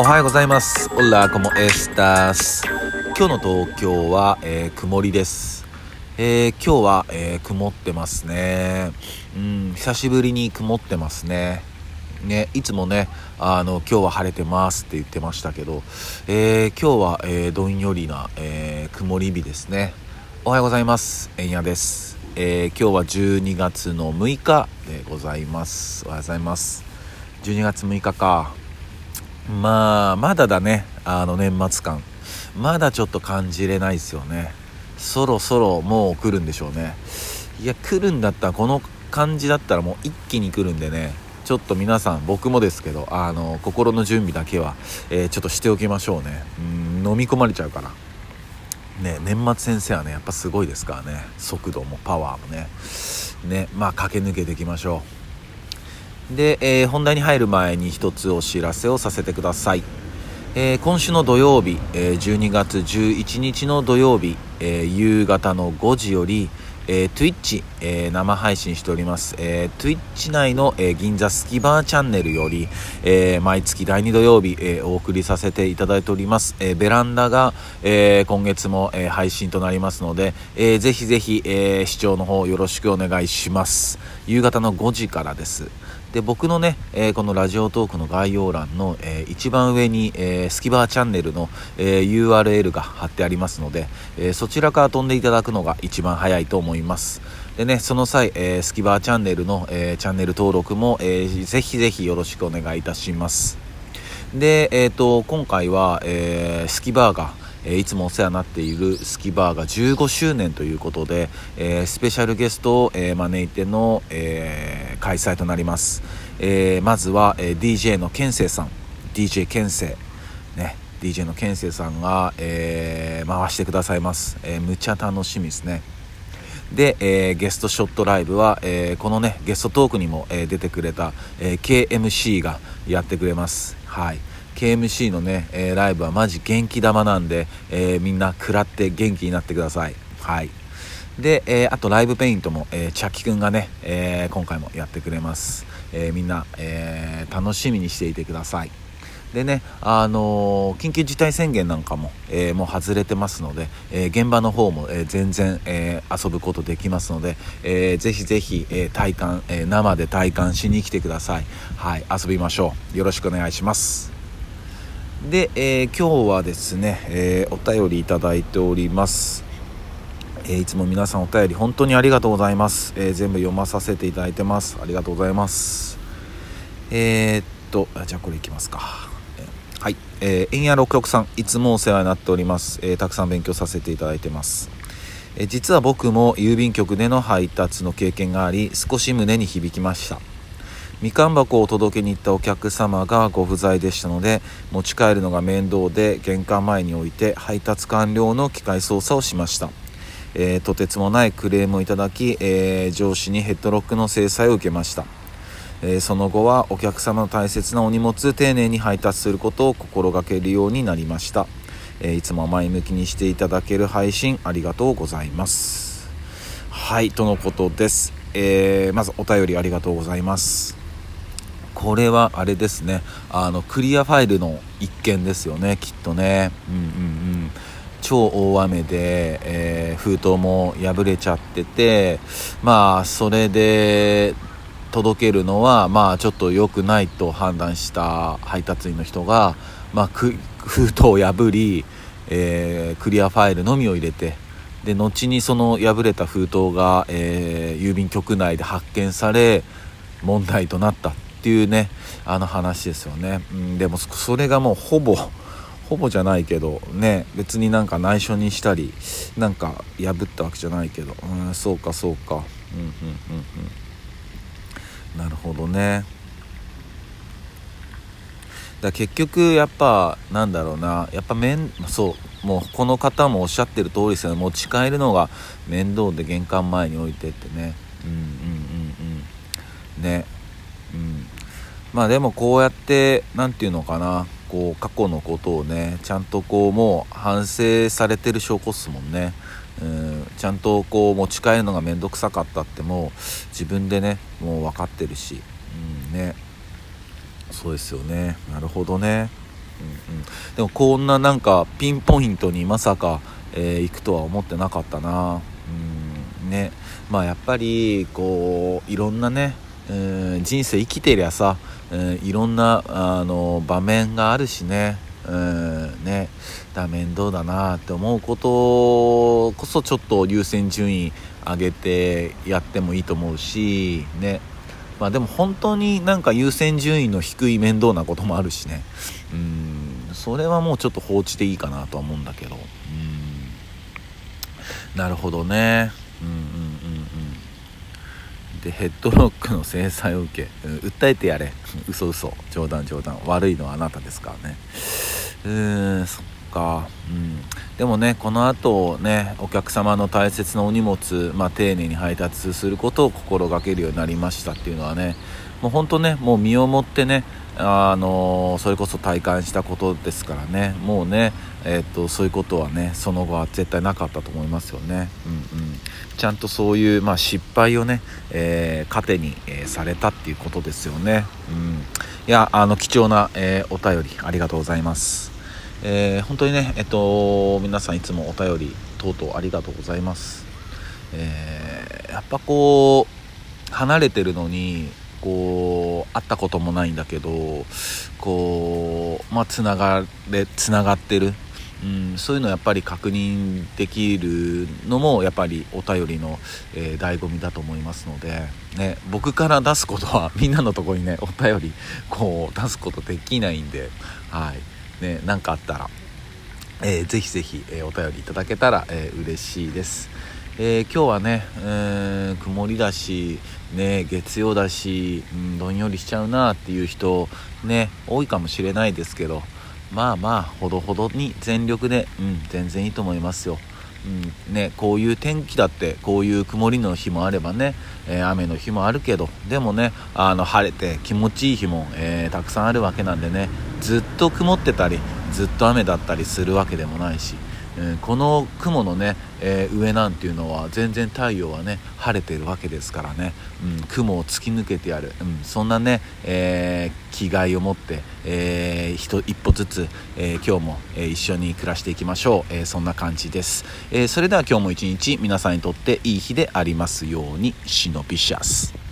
おはようございます。オラコモエスタス。今日の東京は、えー曇りです。えー今日は、えー曇ってますね。うん、久しぶりに曇ってますね。ね、いつもね、あの、今日は晴れてますって言ってましたけど、えー今日は、えーどんよりな、えー曇り日ですね。おはようございます。えんやです。えー今日は12月の6日でございます。おはようございます。12月6日か。まあまだだね。あの年末感。まだちょっと感じれないですよね。そろそろもう来るんでしょうね。いや来るんだったらこの感じだったらもう一気に来るんでね。ちょっと皆さん僕もですけどあの心の準備だけは、えーちょっとしておきましょうね。うん飲み込まれちゃうから。ね年末先生はねやっぱすごいですからね。速度もパワーもね。ねまあ駆け抜けていきましょう。で、えー本題に入る前に一つお知らせをさせてください、えー今週の土曜日、えー12月11日の土曜日、えー夕方の5時より、えー Twitch、えー生配信しております、えー Twitch 内の、えー銀座スキバーチャンネルより、えー毎月第2土曜日、えーお送りさせていただいております、えーベランダが、えー今月も、えー配信となりますので、えーぜひぜひ、えー視聴の方よろしくお願いします。夕方の5時からです。で僕のね、えーこのラジオトークの概要欄の、えー一番上に、えースキバーチャンネルの、えー URL が貼ってありますので、えそちらから飛んでいただくのが一番早いと思います。でねその際、えスキバーチャンネルの、えチャンネル登録も、えーぜひぜひよろしくお願いいたします。で、えー、と今回は、えスキバーが、えいつもお世話になっているスキバーが15周年ということで、えスペシャルゲストを、え招いての、えー開催となります、えーまずは、えー DJ のケンセイさん。DJ ケンセイ。ね DJ のケンセイさんが、えー回してくださいます、えーむちゃ楽しみですね。で、えーゲストショットライブは、えーこのねゲストトークにも、えー出てくれた、えー KMC がやってくれます。はい。KMC のね、えーライブはマジ元気玉なんで、えーみんな食らって元気になってください。はい。で、えーあとライブペイントも、えー、チャキくんがね、えー今回もやってくれます、えーみんな、えー楽しみにしていてください。でね、あの緊急事態宣言なんかも、えもう外れてますので、え現場の方も、え全然、え遊ぶことできますので、えーぜひぜひ、え体感、え生で体感しに来てください。はい遊びましょう。よろしくお願いします。で、え今日はですね、えお便りいただいております。えーいつも皆さんお便り本当にありがとうございます、えー全部読まさせていただいてます。ありがとうございます。えーっとあじゃあこれいきますか、えーはい。えー、円谷六六さんいつもお世話になっております、えーたくさん勉強させていただいてます。えー実は僕も郵便局での配達の経験があり少し胸に響きました。みかん箱を届けに行ったお客様がご不在でしたので持ち帰るのが面倒で玄関前に置いて配達完了の機械操作をしました、えーとてつもないクレームをいただき、えー上司にヘッドロックの制裁を受けました、えーその後はお客様の大切なお荷物丁寧に配達することを心がけるようになりました、えいつも前向きにしていただける配信ありがとうございます。はいとのことです、えまずお便りありがとうございます。これはあれですね。あのクリアファイルの一件ですよねきっとね。うんうんうん。超大雨で、えー封筒も破れちゃっててまあそれで届けるのはまあちょっと良くないと判断した配達員の人が、まあ、封筒を破り、えークリアファイルのみを入れてで後にその破れた封筒が、えー郵便局内で発見され問題となったっていうねあの話ですよね、うん、でもそれがもうほぼほぼじゃないけどね別になんか内緒にしたりなんか破ったわけじゃないけど。うんそうかそうか。うんうんうんうん。なるほどね。だ結局やっぱなんだろうな。やっぱ面そうもうこの方もおっしゃってる通りですよね。持ち帰るのが面倒で玄関前に置いてってね。うんうんうんうん。ね。うん。まあでもこうやって何て言うのかな。こう過去のことをねちゃんとこうもう反省されてる証拠っすもんね。うんちゃんとこう持ち帰るのが面倒くさかったってもう自分でねもう分かってるし、うんね、そうですよね。なるほどね。うんうん。でもこんななんかピンポイントにまさか、えー、行くとは思ってなかったな。うんね。まあやっぱりこういろんなねうん人生生きてりゃさ、うん、いろんなあの場面があるしね。うんね。だ面倒だなって思うことこそちょっと優先順位上げてやってもいいと思うしね。まあでも本当になんか優先順位の低い面倒なこともあるしね。うんそれはもうちょっと放置でいいかなとは思うんだけど。うん。なるほどね。うん。でヘッドロックの制裁を受け、うん、訴えてやれ。嘘嘘。冗談冗談。悪いのはあなたですからね。うーんそっか。うん。でもねこの後ねお客様の大切なお荷物、まあ、丁寧に配達することを心がけるようになりましたっていうのはねもう本当ねもう身をもってねあのそれこそ体感したことですからね。もうね、えー、っとそういうことはねその後は絶対なかったと思いますよね、うんうん、ちゃんとそういう、まあ、失敗をね、えー、糧に、えー、されたっていうことですよね、うん、いやあの貴重な、えお便りありがとうございます。え、本当にね、えっと、皆さんいつもお便り等々ありがとうございます。え、やっぱこう、離れてるのに、こう、会ったこともないんだけど、こう、まあ、つながれ、つながってる。うん、そういうのやっぱり確認できるのもやっぱりお便りの、えー、醍醐味だと思いますので、ね、僕から出すことは みんなのとこにねお便りこう出すことできないんで、はい、ね、何かあったら、えー、ぜひぜひ、えー、お便りいただけたら、えー、嬉しいです。えー、今日はね、えー、曇りだし、ね、月曜だし、うん、どんよりしちゃうなっていう人、ね、多いかもしれないですけど、まあまあ、ほどほどに全力で、うん、全然いいと思いますよ。うんね、こういう天気だってこういう曇りの日もあればね、えー、雨の日もあるけどでもねあの晴れて気持ちいい日も、えー、たくさんあるわけなんでねずっと曇ってたりずっと雨だったりするわけでもないしえー、この雲のね、えー、上なんていうのは全然太陽はね晴れてるわけですからね、うん、雲を突き抜けてやる、うん、そんなね、えー、気概を持って、えー、一歩ずつ、え今日も、え一緒に暮らしていきましょう、えそんな感じです、えそれでは今日も一日皆さんにとっていい日でありますようにシノピシャス。